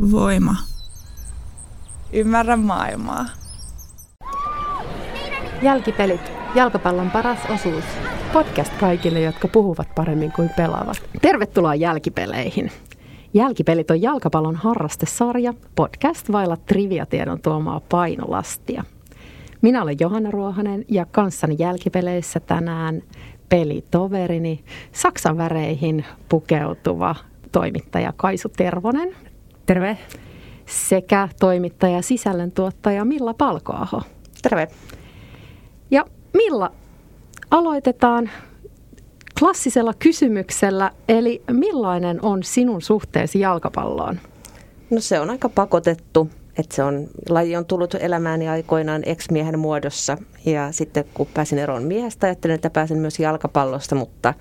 Voima. Ymmärrä maailmaa. Jälkipelit. Jalkapallon paras osuus. Podcast kaikille, jotka puhuvat paremmin kuin pelaavat. Tervetuloa jälkipeleihin. Jälkipelit on jalkapallon harrastesarja, podcast vailla triviatiedon tuomaa painolastia. Minä olen Johanna Ruohanen ja kanssani jälkipeleissä tänään pelitoverini Saksan väreihin pukeutuva toimittaja Kaisu Tervonen. Terve. Sekä toimittaja sisällöntuottaja Milla Palkoaho. Terve. Ja Milla, aloitetaan klassisella kysymyksellä, eli millainen on sinun suhteesi jalkapalloon? No se on aika pakotettu, että se on, laji on tullut elämääni aikoinaan ex-miehen muodossa ja sitten kun pääsin eroon miehestä, ajattelin, että pääsen myös jalkapallosta, mutta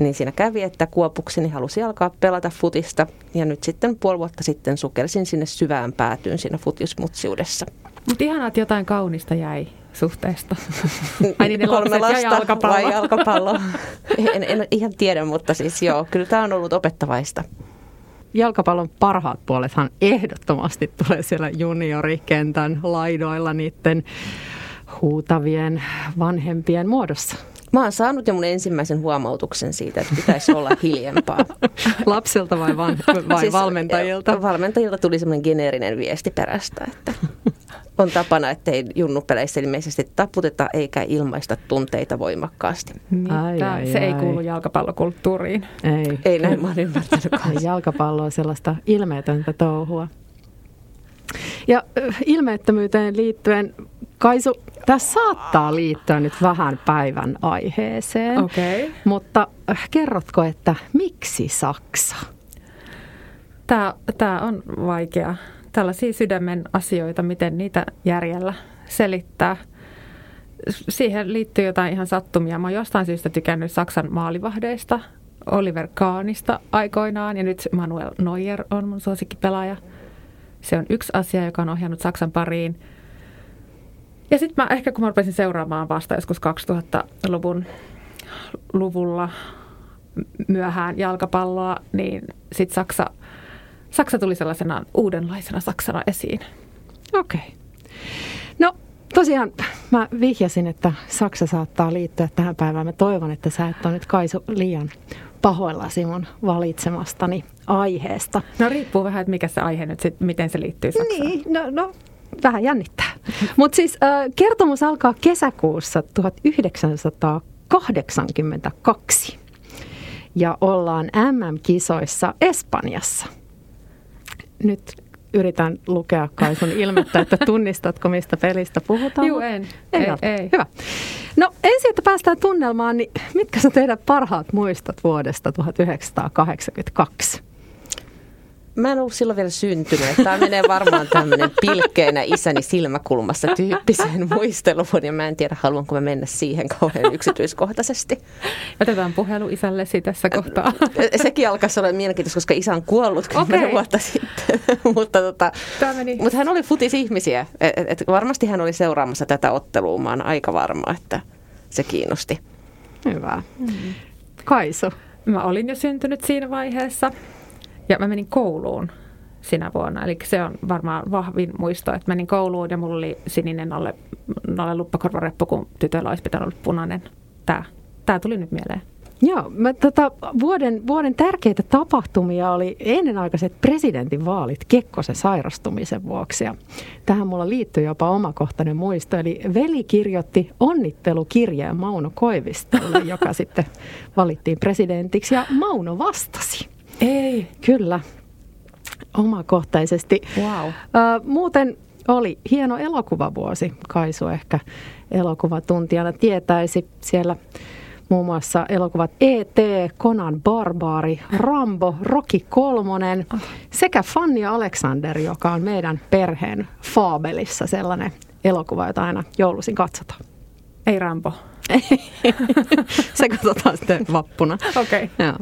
niin siinä kävi, että kuopukseni halusi alkaa pelata futista ja nyt sitten puoli vuotta sitten sukelsin sinne syvään päätyyn siinä futismutsiudessa. Mutta ihanaa, että jotain kaunista jäi suhteesta. Ai niin, ne Kolme lasta ja jalkapallo. vai jalkapallo? en, en ihan tiedä, mutta siis joo, kyllä tämä on ollut opettavaista. Jalkapallon parhaat puolethan ehdottomasti tulee siellä juniorikentän laidoilla niiden huutavien vanhempien muodossa. Mä oon saanut jo mun ensimmäisen huomautuksen siitä, että pitäisi olla hiljempaa. Lapsilta vai, van, vai siis, valmentajilta? Valmentajilta tuli semmoinen geneerinen viesti perästä, että on tapana, ettei junnupeleissä ilmeisesti taputeta eikä ilmaista tunteita voimakkaasti. Ai, ai, se ai. ei kuulu jalkapallokulttuuriin. Ei, ei näin mä oon ymmärtänyt. Jalkapallo on sellaista ilmeetöntä touhua. Ja ilmeettömyyteen liittyen, Kaisu, tässä saattaa liittyä nyt vähän päivän aiheeseen. Okay. Mutta kerrotko, että miksi Saksa? Tämä, tämä on vaikea tällaisia sydämen asioita, miten niitä järjellä selittää. Siihen liittyy jotain ihan sattumia. Mä oon jostain syystä tykännyt Saksan maalivahdeista, Oliver Kahnista aikoinaan ja nyt Manuel Neuer on mun suosikkipelaaja. Se on yksi asia, joka on ohjannut Saksan pariin. Ja sitten mä ehkä kun mä rupesin seuraamaan vasta joskus 2000-luvun luvulla myöhään jalkapalloa, niin sitten Saksa Saksa tuli sellaisena uudenlaisena Saksana esiin. Okei. Okay. No tosiaan mä vihjasin, että Saksa saattaa liittyä tähän päivään. Mä toivon, että sä et ole nyt Kaisu liian pahoilla sinun valitsemastani aiheesta. No riippuu vähän, että mikä se aihe nyt, sit, miten se liittyy Saksaan. Niin, no, no vähän jännittää. Mutta siis kertomus alkaa kesäkuussa 1982 ja ollaan MM-kisoissa Espanjassa – nyt yritän lukea kai sun ilmettä, että tunnistatko mistä pelistä puhutaan. Joo, en. Ei, ei, ei. Hyvä. No ensin, että päästään tunnelmaan, niin mitkä sä teidän parhaat muistot vuodesta 1982? Mä en ollut silloin vielä syntynyt. Tämä menee varmaan tämmöinen pilkkeenä isäni silmäkulmassa tyyppiseen muisteluun. Ja mä en tiedä, haluanko mä mennä siihen kauhean yksityiskohtaisesti. Otetaan puhelu isällesi tässä kohtaa. Sekin alkaisi olla mielenkiintoista, koska isä on kuollut kymmenen okay. vuotta sitten. mutta, tota, mutta hän oli futisihmisiä. Et, et varmasti hän oli seuraamassa tätä ottelua. Mä oon aika varma, että se kiinnosti. Hyvä. Mm. Kaisu. Mä olin jo syntynyt siinä vaiheessa. Ja mä menin kouluun sinä vuonna. Eli se on varmaan vahvin muisto, että menin kouluun ja mulla oli sininen alle, alle luppakorvareppu, kun tytöllä olisi pitänyt olla punainen. Tämä, tämä tuli nyt mieleen. Joo, mä, tota, vuoden, vuoden tärkeitä tapahtumia oli ennenaikaiset presidentinvaalit Kekkosen sairastumisen vuoksi. Ja tähän mulla liittyy jopa omakohtainen muisto. Eli veli kirjoitti onnittelukirjeen Mauno Koivistolle, joka sitten valittiin presidentiksi ja Mauno vastasi. Ei. Kyllä, omakohtaisesti. Wow. Uh, muuten oli hieno elokuvavuosi. Kaisu ehkä elokuvatuntijana tietäisi siellä muun muassa elokuvat E.T., Conan Barbaari, Rambo, Rocky Kolmonen sekä Fanny Alexander, joka on meidän perheen Fabelissa sellainen elokuva, jota aina joulusin katsotaan. Ei Rambo. Se katsotaan sitten vappuna. Okei. Okay.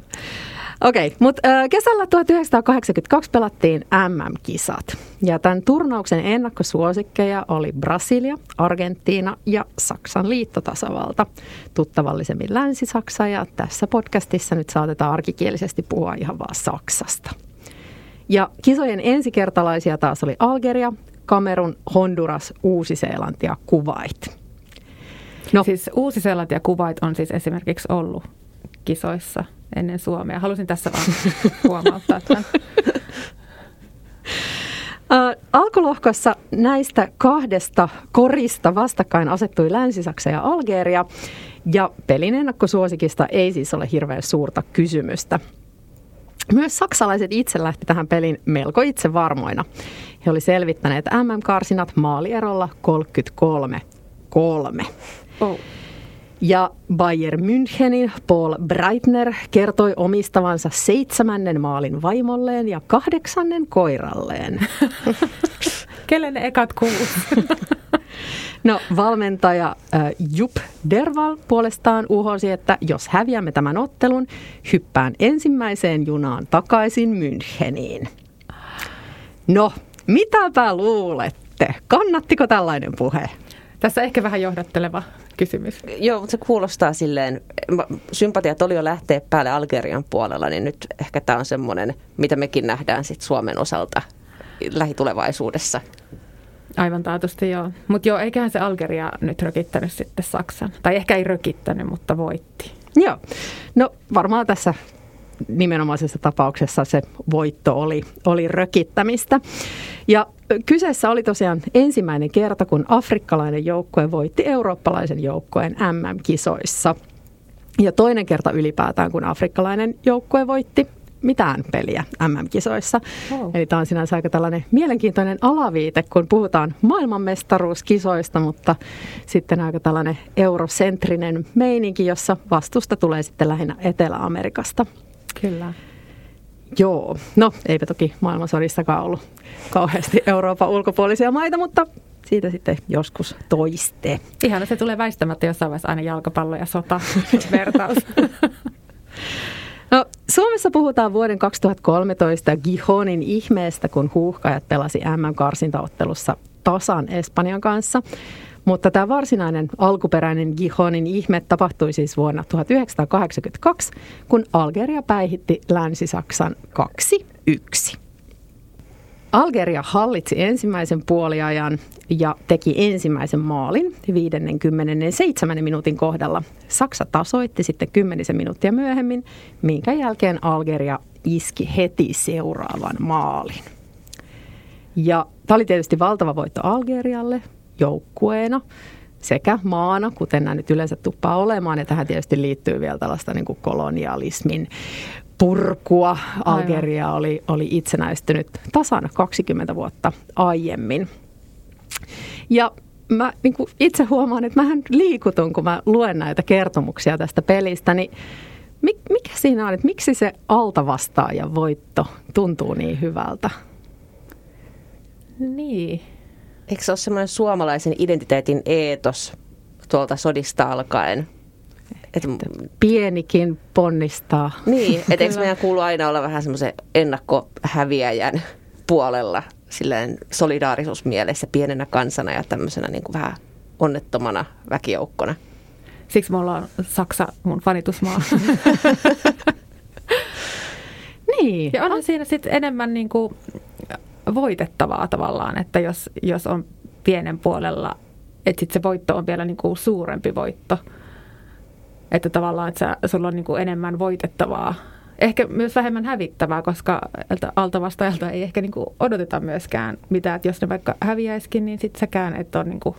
Okei, okay, mutta kesällä 1982 pelattiin MM-kisat. Ja tämän turnauksen ennakkosuosikkeja oli Brasilia, Argentiina ja Saksan liittotasavalta. Tuttavallisemmin Länsi-Saksa ja tässä podcastissa nyt saatetaan arkikielisesti puhua ihan vaan Saksasta. Ja kisojen ensikertalaisia taas oli Algeria, Kamerun, Honduras, Uusi-Seelanti ja Kuwait. No. Siis Uusi-Seelanti ja Kuwait on siis esimerkiksi ollut kisoissa ennen Suomea. Halusin tässä vaan huomauttaa tämän. Äh, alkulohkossa näistä kahdesta korista vastakkain asettui Länsi-Saksa ja Algeria, ja pelin ennakkosuosikista ei siis ole hirveän suurta kysymystä. Myös saksalaiset itse lähti tähän pelin melko itsevarmoina. He oli selvittäneet MM-karsinat maalierolla 33-3. Oh. Ja Bayern Münchenin Paul Breitner kertoi omistavansa seitsemännen maalin vaimolleen ja kahdeksannen koiralleen. Kelle ne ekat kuuluu? No valmentaja äh, Jup Derval puolestaan uhosi, että jos häviämme tämän ottelun, hyppään ensimmäiseen junaan takaisin Müncheniin. No, mitäpä luulette? Kannattiko tällainen puhe? Tässä ehkä vähän johdatteleva kysymys. Joo, mutta se kuulostaa silleen, sympatiat oli jo lähteä päälle Algerian puolella, niin nyt ehkä tämä on semmoinen, mitä mekin nähdään sit Suomen osalta lähitulevaisuudessa. Aivan taatusti joo. Mutta joo, eiköhän se Algeria nyt rökittänyt sitten Saksan. Tai ehkä ei rökittänyt, mutta voitti. Joo. No varmaan tässä nimenomaisessa tapauksessa se voitto oli, oli rökittämistä. Ja kyseessä oli tosiaan ensimmäinen kerta, kun afrikkalainen joukkue voitti eurooppalaisen joukkueen MM-kisoissa. Ja toinen kerta ylipäätään, kun afrikkalainen joukkue voitti mitään peliä MM-kisoissa. Oh. Eli tämä on sinänsä aika tällainen mielenkiintoinen alaviite, kun puhutaan maailmanmestaruuskisoista, mutta sitten aika tällainen eurosentrinen meininki, jossa vastusta tulee sitten lähinnä Etelä-Amerikasta. Kyllä. Joo, no eipä toki maailmansodissakaan ollut kauheasti Euroopan ulkopuolisia maita, mutta siitä sitten joskus toiste. Ihan se tulee väistämättä jossain vaiheessa aina jalkapallo ja sota vertaus. No, Suomessa puhutaan vuoden 2013 Gijonin ihmeestä, kun huuhkajat pelasi MM-karsintaottelussa tasan Espanjan kanssa. Mutta tämä varsinainen alkuperäinen Gijonin ihme tapahtui siis vuonna 1982, kun Algeria päihitti Länsi-Saksan 2-1. Algeria hallitsi ensimmäisen puoliajan ja teki ensimmäisen maalin 57 minuutin kohdalla. Saksa tasoitti sitten 10 minuuttia myöhemmin, minkä jälkeen Algeria iski heti seuraavan maalin. Ja tämä oli tietysti valtava voitto Algerialle joukkueena sekä maana, kuten nämä nyt yleensä tuppaa olemaan. Ja tähän tietysti liittyy vielä tällaista niin kuin kolonialismin purkua. Algeria oli, oli itsenäistynyt tasan 20 vuotta aiemmin. Ja mä niin kuin itse huomaan, että mähän liikutun, kun mä luen näitä kertomuksia tästä pelistä, niin mikä siinä on, että miksi se altavastaajan voitto tuntuu niin hyvältä? Niin. Eikö se ole semmoinen suomalaisen identiteetin eetos tuolta sodista alkaen? Et, Pienikin ponnistaa. Niin, että eikö meidän kuulu aina olla vähän semmoisen ennakkohäviäjän puolella silleen solidaarisuusmielessä pienenä kansana ja tämmöisenä niin kuin vähän onnettomana väkijoukkona. Siksi me ollaan Saksa mun fanitusmaa. niin. Ja onhan siinä sitten enemmän niin kuin voitettavaa tavallaan, että jos, jos on pienen puolella, että sitten se voitto on vielä niin kuin suurempi voitto. Että tavallaan, että sulla on niin kuin enemmän voitettavaa. Ehkä myös vähemmän hävittävää, koska altavastajalta ei ehkä niin kuin odoteta myöskään mitään. Että jos ne vaikka häviäisikin, niin sitten säkään et ole niin kuin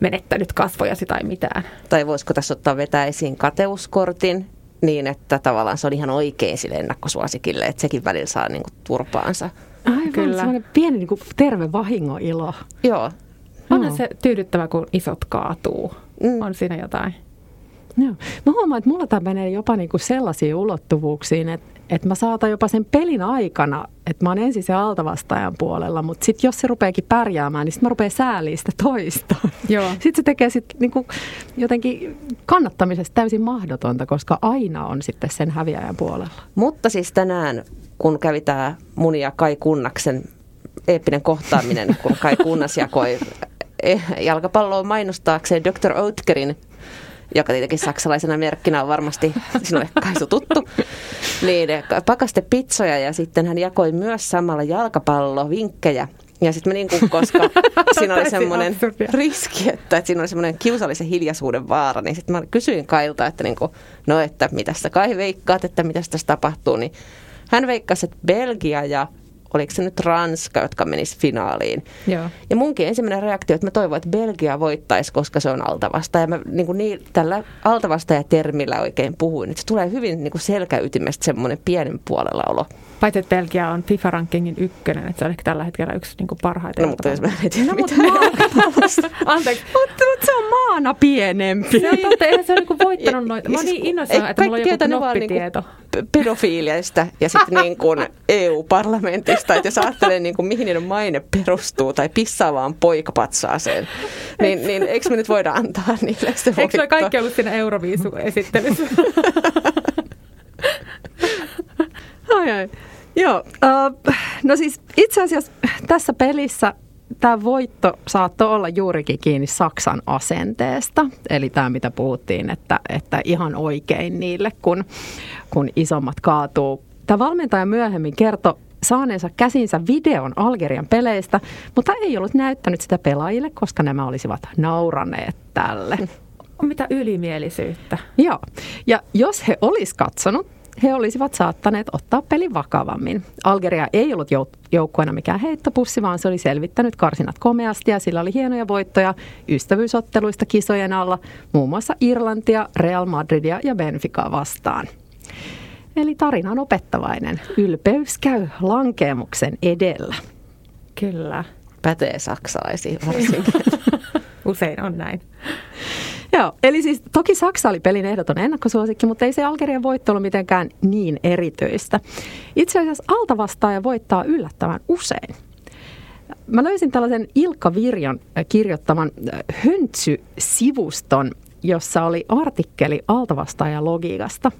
menettänyt kasvojasi tai mitään. Tai voisiko tässä ottaa vetää esiin kateuskortin, niin että tavallaan se on ihan oikein sille ennakkosuosikille, että sekin välillä saa niin kuin turpaansa. Aivan, Kyllä. semmoinen pieni niin kuin terve vahingoilo. Joo. Onhan no. se tyydyttävä, kun isot kaatuu. Mm. On siinä jotain. Joo. Mä huomaan, että mulla tämä menee jopa niinku sellaisiin ulottuvuuksiin, että, että mä saatan jopa sen pelin aikana, että mä oon ensin se altavastajan puolella, mutta sitten jos se rupeekin pärjäämään, niin sitten mä rupean sääliä sitä toista. Joo. Sitten se tekee sit niinku jotenkin kannattamisesta täysin mahdotonta, koska aina on sitten sen häviäjän puolella. Mutta siis tänään, kun kävi tämä mun ja Kai Kunnaksen eeppinen kohtaaminen, kun Kai Kunnas jakoi eh, jalkapalloa mainostaakseen Dr. Oetkerin joka tietenkin saksalaisena merkkinä on varmasti sinulle Kaisu tuttu. Niin pakastepizzoja ja sitten hän jakoi myös samalla jalkapallovinkkejä ja sitten mä niin kuin, koska siinä oli semmoinen riski, että, että siinä oli semmoinen kiusallisen hiljaisuuden vaara, niin sitten mä kysyin Kailta, että niin kuin, no että mitä sä Kai veikkaat, että mitä tässä tapahtuu, niin hän veikkasi, että Belgia ja oliko se nyt Ranska, jotka menis finaaliin. Joo. Ja munkin ensimmäinen reaktio, että mä toivon, että Belgia voittaisi, koska se on altavasta. Ja mä niin kuin niin, tällä altavasta ja termillä oikein puhuin, että se tulee hyvin niin kuin selkäytimestä semmoinen pienen puolella olo. Paitsi, että Belgia on FIFA-rankingin ykkönen, että se on ehkä tällä hetkellä yksi niin kuin parhaita. No, mutta jos mä en tiedä, no, mutta Anteeksi, mutta, mutta se on maana pienempi. Se on totta, eihän se ole niin voittanut noita. Mä oon niin innoissaan, että mulla on joku noppitieto. Niin pedofiiliasta ja sitten niin kuin EU-parlamentista, että jos ajattelee niin kuin mihin niiden maine perustuu tai pissaavaan poikapatsaaseen, niin, niin eikö me nyt voida antaa niille se Eikö me kaikki ollut siinä Euroviisu-esittelyssä? ai, ai. Joo, uh, no siis itse asiassa tässä pelissä tämä voitto saattoi olla juurikin kiinni Saksan asenteesta. Eli tämä, mitä puhuttiin, että, että ihan oikein niille, kun, kun isommat kaatuu. Tämä valmentaja myöhemmin kertoi saaneensa käsinsä videon Algerian peleistä, mutta ei ollut näyttänyt sitä pelaajille, koska nämä olisivat nauraneet tälle. Mitä ylimielisyyttä. Joo. Ja jos he olisi katsonut he olisivat saattaneet ottaa pelin vakavammin. Algeria ei ollut joukkueena mikään heittopussi, vaan se oli selvittänyt karsinat komeasti ja sillä oli hienoja voittoja ystävyysotteluista kisojen alla, muun muassa Irlantia, Real Madridia ja Benficaa vastaan. Eli tarina on opettavainen. Ylpeys käy lankeemuksen edellä. Kyllä. Pätee saksalaisiin varsinkin. Usein on näin. Joo, eli siis toki Saksa oli pelin ehdoton ennakkosuosikki, mutta ei se Algerian voitto ollut mitenkään niin erityistä. Itse asiassa altavastaaja voittaa yllättävän usein. Mä löysin tällaisen Ilkka Virjon kirjoittaman äh, Höntsy-sivuston, jossa oli artikkeli altavastaajan logiikasta.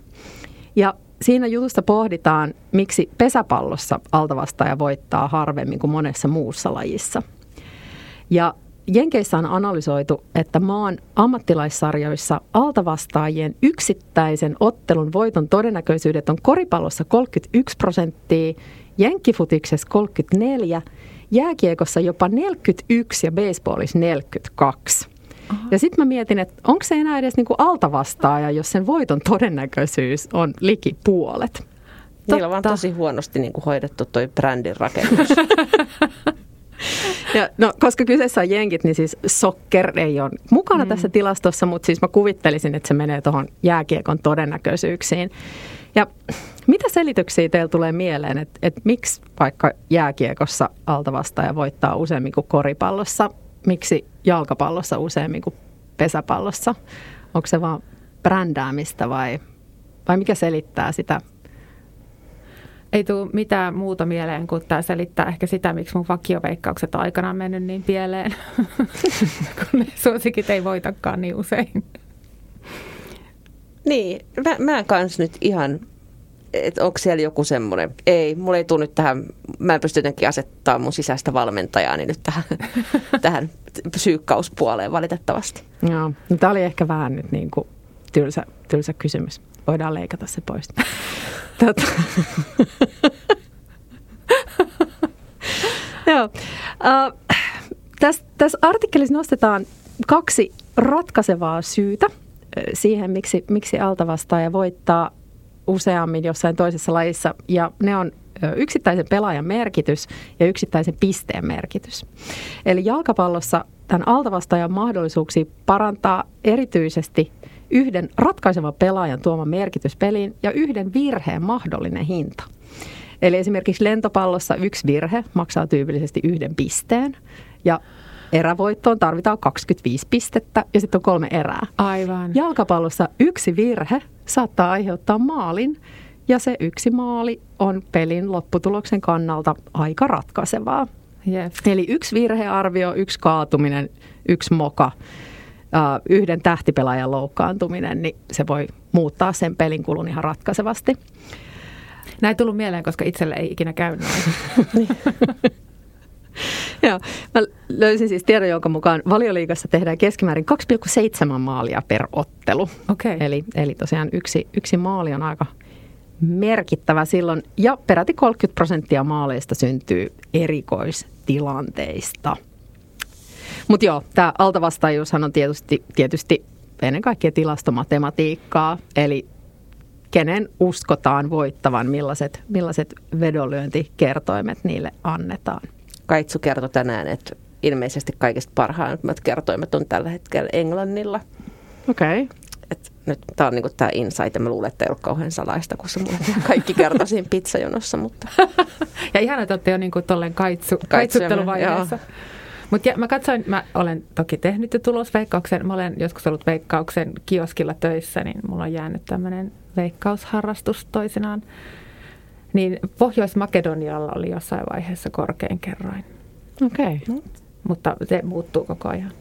Ja siinä jutusta pohditaan, miksi pesäpallossa altavastaaja voittaa harvemmin kuin monessa muussa lajissa. Ja Jenkeissä on analysoitu, että maan ammattilaissarjoissa altavastaajien yksittäisen ottelun voiton todennäköisyydet on koripallossa 31 prosenttia, jenkkifutiksessa 34, jääkiekossa jopa 41 ja baseballissa 42. Aha. Ja sitten mä mietin, että onko se enää edes niinku altavastaaja, jos sen voiton todennäköisyys on liki puolet. Niillä on vaan tosi huonosti niinku hoidettu toi brändin rakennus. Ja, no, koska kyseessä on jenkit, niin siis sokker ei ole mukana mm. tässä tilastossa, mutta siis mä kuvittelisin, että se menee tuohon jääkiekon todennäköisyyksiin. Ja mitä selityksiä teillä tulee mieleen, että, että miksi vaikka jääkiekossa altavastaaja voittaa useammin kuin koripallossa, miksi jalkapallossa useammin kuin pesäpallossa? Onko se vaan brändäämistä vai, vai mikä selittää sitä ei tule mitään muuta mieleen kuin tämä selittää ehkä sitä, miksi mun vakioveikkaukset on aikanaan mennyt niin pieleen, kun ne suosikit ei voitakaan niin usein. Niin, mä, mä kans nyt ihan, että onko siellä joku semmoinen, ei, mulla ei tule nyt tähän, mä en pysty jotenkin asettaa mun sisäistä valmentajaani nyt tähän, tähän psyykkauspuoleen valitettavasti. Joo, no, tämä oli ehkä vähän nyt niin kuin tylsä, tylsä kysymys. Voidaan leikata se pois. Tota. Joo. Uh, tässä, tässä artikkelissa nostetaan kaksi ratkaisevaa syytä siihen, miksi, miksi altavastaaja voittaa useammin jossain toisessa lajissa. Ja ne on yksittäisen pelaajan merkitys ja yksittäisen pisteen merkitys. Eli jalkapallossa tämän altavastaajan mahdollisuuksia parantaa erityisesti yhden ratkaisevan pelaajan tuoma merkitys peliin ja yhden virheen mahdollinen hinta. Eli esimerkiksi lentopallossa yksi virhe maksaa tyypillisesti yhden pisteen ja erävoittoon tarvitaan 25 pistettä ja sitten on kolme erää. Aivan. Jalkapallossa yksi virhe saattaa aiheuttaa maalin ja se yksi maali on pelin lopputuloksen kannalta aika ratkaisevaa. Yep. Eli yksi virhearvio, yksi kaatuminen, yksi moka yhden tähtipelaajan loukkaantuminen, niin se voi muuttaa sen pelin kulun ihan ratkaisevasti. Näin tullut mieleen, koska itselle ei ikinä käy noin. Joo, mä löysin siis tiedon, jonka mukaan valioliigassa tehdään keskimäärin 2,7 maalia per ottelu. Okei. Eli, eli tosiaan yksi, yksi maali on aika merkittävä silloin. Ja peräti 30 prosenttia maaleista syntyy erikoistilanteista. Mutta joo, tämä altavastaajuushan on tietysti, tietysti ennen kaikkea tilastomatematiikkaa, eli kenen uskotaan voittavan, millaiset, millaiset vedonlyöntikertoimet niille annetaan. Kaitsu kertoi tänään, että ilmeisesti kaikista parhaimmat kertoimet on tällä hetkellä Englannilla. Okei. Okay. Et nyt tämä on niinku tämä insight, ja mä luulen, että ei ollut kauhean salaista, kun se mulle kaikki kertoi siinä pizzajonossa, mutta Ja ihana, että olette jo niin kuin tolleen kaitsu, kaitsutteluvaiheessa. Mutta mä katsoin, mä olen toki tehnyt jo tulosveikkauksen. Mä olen joskus ollut veikkauksen kioskilla töissä, niin mulla on jäänyt tämmöinen veikkausharrastus toisinaan. Niin Pohjois-Makedonialla oli jossain vaiheessa korkein kerroin, Okei. Okay. mutta se muuttuu koko ajan.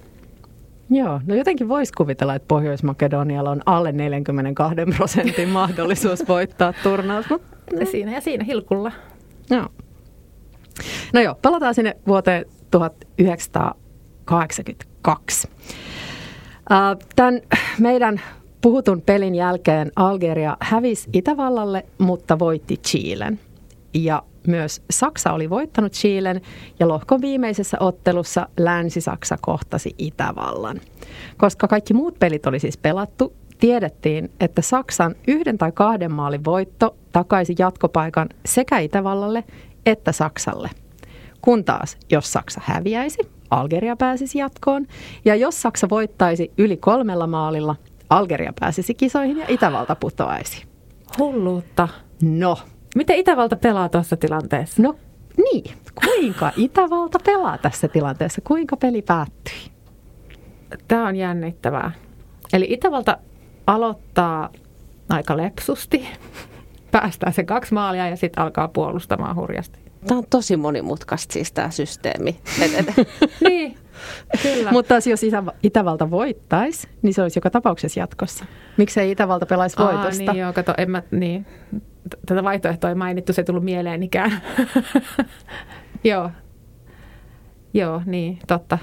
Joo, no jotenkin voisi kuvitella, että Pohjois-Makedonialla on alle 42 prosentin mahdollisuus voittaa turnaus. Mutta Ja siinä ja siinä hilkulla. Joo. No joo, palataan sinne vuoteen 1982. Äh, Tämän meidän puhutun pelin jälkeen Algeria hävisi Itävallalle, mutta voitti Chilen. Ja myös Saksa oli voittanut Chilen ja lohkon viimeisessä ottelussa Länsi-Saksa kohtasi Itävallan. Koska kaikki muut pelit oli siis pelattu, tiedettiin, että Saksan yhden tai kahden maalin voitto takaisi jatkopaikan sekä Itävallalle että Saksalle. Kun taas, jos Saksa häviäisi, Algeria pääsisi jatkoon. Ja jos Saksa voittaisi yli kolmella maalilla, Algeria pääsisi kisoihin ja Itävalta putoaisi. Hulluutta. No, Miten Itävalta pelaa tuossa tilanteessa? no niin. Kuinka Itävalta pelaa tässä tilanteessa? Kuinka peli päättyi? Tämä on jännittävää. Eli Itävalta aloittaa aika lepsusti, päästää se kaksi maalia ja sitten alkaa puolustamaan hurjasti. Tämä on tosi monimutkaista siis tämä systeemi. Niin, kyllä. Mutta taas jos Itä- Itävalta voittaisi, niin se olisi joka tapauksessa jatkossa. Miksei Itävalta pelaisi voitosta? Aa, niin joo, kato, en mä, niin. Tätä vaihtoehtoa ei mainittu, se ei tullut mieleenikään. joo. Joo, niin, totta.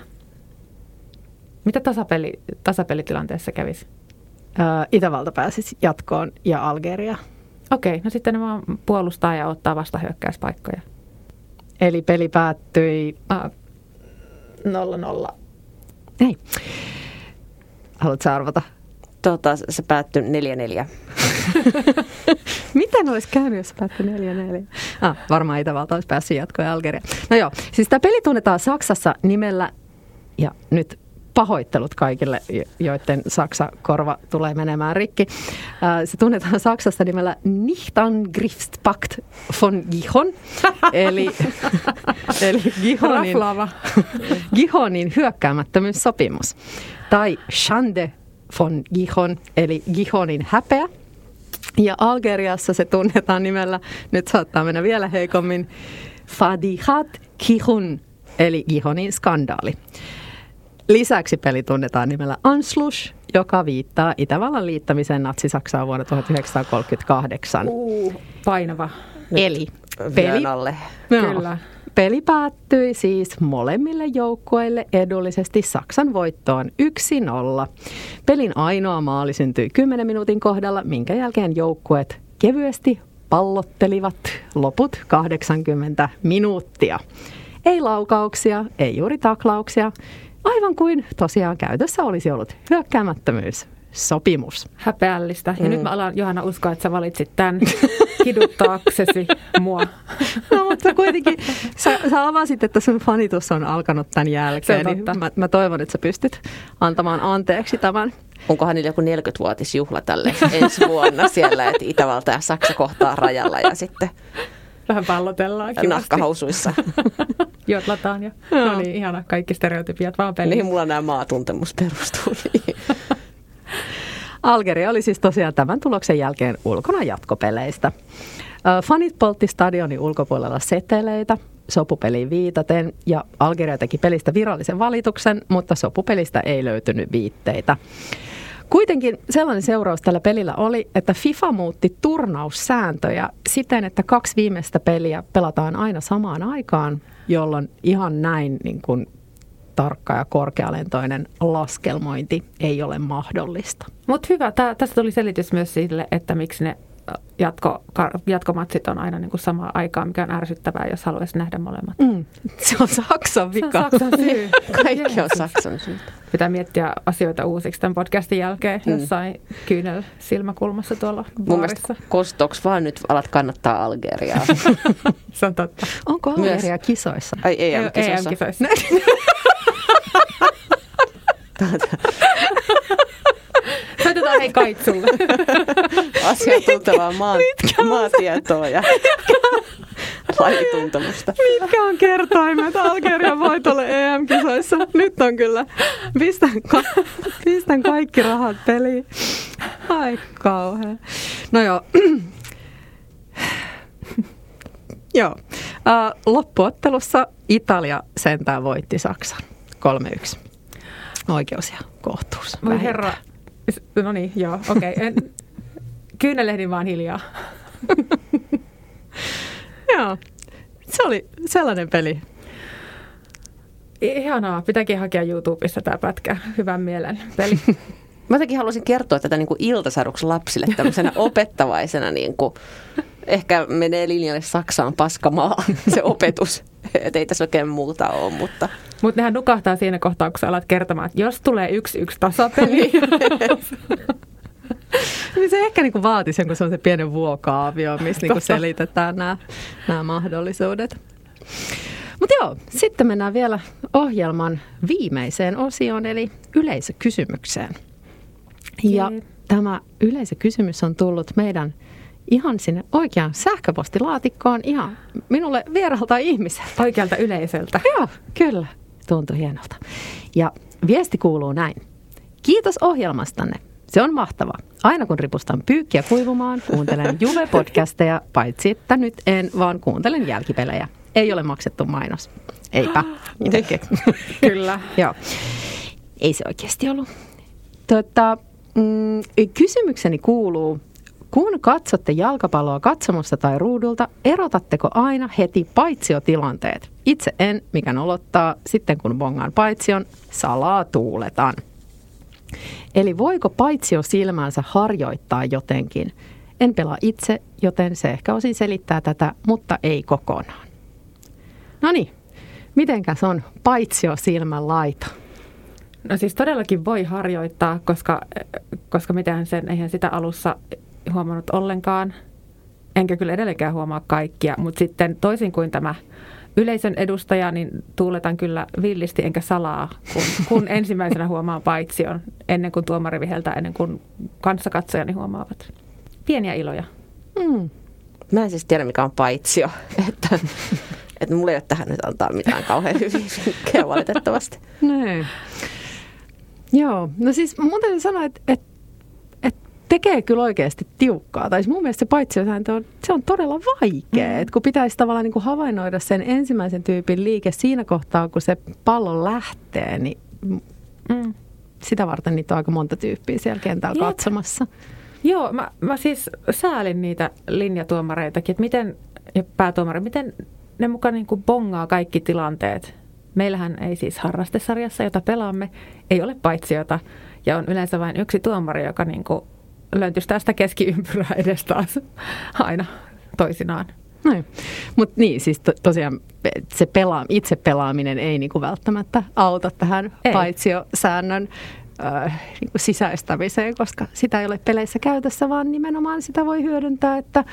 Mitä tasapeli, tasapelitilanteessa kävisi? Ö, Itävalta pääsisi jatkoon ja Algeria. Okei, no sitten ne vaan puolustaa ja ottaa vastahyökkäyspaikkoja. Eli peli päättyi... Ah, nolla nolla. Ei. Haluatko arvata? tota, se päättyi 4-4. Miten olisi käynyt, jos päättyi 4-4? Ah, varmaan Itävalta olisi päässyt jatkoon ja Algeria. No joo, siis tämä peli tunnetaan Saksassa nimellä, ja nyt pahoittelut kaikille, jo- joiden Saksa-korva tulee menemään rikki. Äh, Se tunnetaan Saksassa nimellä Nichtangriffspakt von Gihon, eli, eli Gihonin. Gihonin hyökkäämättömyyssopimus. Tai Schande von Gihon, eli Gihonin häpeä. Ja Algeriassa se tunnetaan nimellä, nyt saattaa mennä vielä heikommin, Fadihat Gihon, eli Gihonin skandaali. Lisäksi peli tunnetaan nimellä Anschluss, joka viittaa Itävallan liittämiseen Natsi-Saksaan vuonna 1938. Uh, painava. Eli Vyön peli, alle. Joo. Kyllä. peli päättyi siis molemmille joukkueille edullisesti Saksan voittoon 1-0. Pelin ainoa maali syntyi 10 minuutin kohdalla, minkä jälkeen joukkueet kevyesti pallottelivat loput 80 minuuttia. Ei laukauksia, ei juuri taklauksia, aivan kuin tosiaan käytössä olisi ollut hyökkäämättömyys. Sopimus. Häpeällistä. Ja mm. nyt mä alan Johanna uskoa, että sä valitsit tämän kiduttaaksesi mua. No, mutta kuitenkin sä, sä avasit, että sun fanitus on alkanut tämän jälkeen. Se on niin totta. mä, mä toivon, että sä pystyt antamaan anteeksi tämän. Onkohan niillä joku 40-vuotisjuhla tälle ensi vuonna siellä, että Itävalta ja Saksa kohtaa rajalla ja sitten Vähän pallotellaan kivasti. nahkahousuissa. Jotlataan ja Joo. no niin, ihana. Kaikki stereotypiat vaan peliin. Niin mulla nämä maatuntemus perustuu. Niin. Algeria oli siis tosiaan tämän tuloksen jälkeen ulkona jatkopeleistä. Fanit poltti stadionin ulkopuolella seteleitä sopupeliin viitaten ja Algeria teki pelistä virallisen valituksen, mutta sopupelistä ei löytynyt viitteitä. Kuitenkin sellainen seuraus tällä pelillä oli, että FIFA muutti turnaussääntöjä siten, että kaksi viimeistä peliä pelataan aina samaan aikaan, jolloin ihan näin niin kuin tarkka ja korkealentoinen laskelmointi ei ole mahdollista. Mutta hyvä, Tää, tästä tuli selitys myös sille, että miksi ne jatko, jatkomatsit on aina niin kuin samaan aikaan, mikä on ärsyttävää, jos haluaisi nähdä molemmat. Mm. Se on Saksan vika. Se on Saksan syy. Kaikki on Saksan syy. Pitää miettiä asioita uusiksi tämän podcastin jälkeen mm. jossain kyynel silmäkulmassa tuolla Mun mielestä kostoks vaan nyt alat kannattaa Algeriaa. Se on totta. Onko Algeria Myös... kisoissa? Ai EM-kisoissa. EM-kisoissa. Hei Kaitsulle. Asiantuntevaa maa, maatietoa ja lajituntemusta. Mitkä on kertaimet Algerian voitolle EM-kisoissa? Nyt on kyllä. Pistän, ka- pistän kaikki rahat peliin. Ai kauhean. No joo. joo. Uh, loppuottelussa Italia sentään voitti Saksan 3-1. Oikeus ja kohtuus. Voi herra, No niin, joo, okei. Okay. Kyynelehdin vaan hiljaa. joo, se oli sellainen peli. Ihanaa, pitääkin hakea YouTubessa tämä pätkä. Hyvän mielen peli. Mä jotenkin haluaisin kertoa tätä niin kuin iltasaduksi lapsille tämmöisenä opettavaisena, niin kuin, ehkä menee linjalle Saksaan paskamaa se opetus. Että ei tässä oikein muuta ole, mutta... Mutta nehän nukahtaa siinä kohtaa, kun sä alat kertomaan, että jos tulee yksi yksi tasapeli. niin se ehkä niinku vaatisi jonkun sellaisen pienen vuokaavio, missä niinku selitetään nämä mahdollisuudet. Mutta joo, sitten mennään vielä ohjelman viimeiseen osioon, eli yleisökysymykseen. Ja tämä yleisökysymys on tullut meidän ihan sinne oikeaan sähköpostilaatikkoon ihan minulle vieralta ihmiseltä. Oikealta yleisöltä. Joo, kyllä. Tuntui hienolta. Ja viesti kuuluu näin. Kiitos ohjelmastanne. Se on mahtava. Aina kun ripustan pyykkiä kuivumaan, kuuntelen Juve-podcasteja, paitsi että nyt en, vaan kuuntelen jälkipelejä. Ei ole maksettu mainos. Eipä. Kyllä. Joo. Ei se oikeasti ollut. Tota, mm, kysymykseni kuuluu, kun katsotte jalkapalloa katsomusta tai ruudulta, erotatteko aina heti paitsiotilanteet? Itse en, mikä nolottaa, sitten kun bongaan paitsion, salaa tuuletan. Eli voiko paitsio silmänsä harjoittaa jotenkin? En pelaa itse, joten se ehkä osin selittää tätä, mutta ei kokonaan. No niin, mitenkäs on paitsio silmän laita? No siis todellakin voi harjoittaa, koska, koska mitään sen, eihän sitä alussa huomannut ollenkaan. Enkä kyllä edelleenkään huomaa kaikkia, mutta sitten toisin kuin tämä yleisön edustaja, niin tuuletan kyllä villisti enkä salaa, kun, kun ensimmäisenä huomaan paitsion, ennen kuin tuomari viheltää, ennen kuin kanssakatsojani huomaavat. Pieniä iloja. Mm. Mä en siis tiedä, mikä on paitsio. Että, että mulla ei ole tähän nyt antaa mitään kauhean hyviä vinkkejä valitettavasti. Niin. Joo, no siis mun täytyy sanoa, että, että tekee kyllä oikeasti tiukkaa. Tai siis mun mielestä se paitsiosääntö on, se on todella vaikea. Mm. Et kun pitäisi tavallaan niin kuin havainnoida sen ensimmäisen tyypin liike siinä kohtaa, kun se pallo lähtee, niin mm. sitä varten niitä on aika monta tyyppiä siellä kentällä Jep. katsomassa. Joo, mä, mä siis säälin niitä linjatuomareitakin, että miten, ja päätuomari, miten ne mukaan niin kuin bongaa kaikki tilanteet. Meillähän ei siis harrastesarjassa, jota pelaamme, ei ole paitsiota. Ja on yleensä vain yksi tuomari, joka niin kuin löntyisi tästä keskiympyrää edes taas aina toisinaan. Noin. Mutta niin, siis to, tosiaan se pelaa, itse pelaaminen ei niinku välttämättä auta tähän ei. paitsiosäännön äh, niinku sisäistämiseen, koska sitä ei ole peleissä käytössä, vaan nimenomaan sitä voi hyödyntää, että,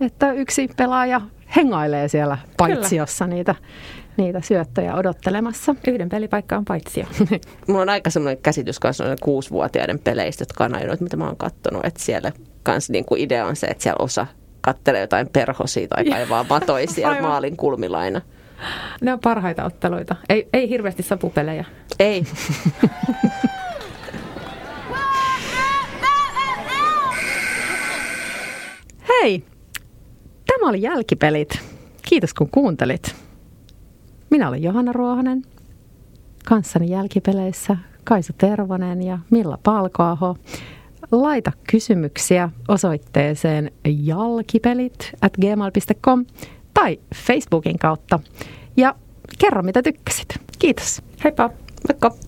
että yksi pelaaja hengailee siellä paitsiossa Kyllä. niitä niitä syöttöjä odottelemassa. Yhden pelipaikka on paitsio. Mulla on aika semmoinen käsitys kanssa noiden kuusivuotiaiden peleistä, jotka on ainoa, mitä mä oon kattonut, että siellä kans niin kuin idea on se, että siellä osa kattelee jotain perhosia tai kaivaa matoja siellä maalin kulmilaina. Ne on parhaita otteluita. Ei, ei hirveästi sapupelejä. Ei. Hei, tämä oli Jälkipelit. Kiitos kun kuuntelit. Minä olen Johanna Ruohonen, kanssani jälkipeleissä Kaisu Tervonen ja Milla Palkoaho. Laita kysymyksiä osoitteeseen jalkipelit at gmail.com tai Facebookin kautta. Ja kerro, mitä tykkäsit. Kiitos. Heippa! Moikka!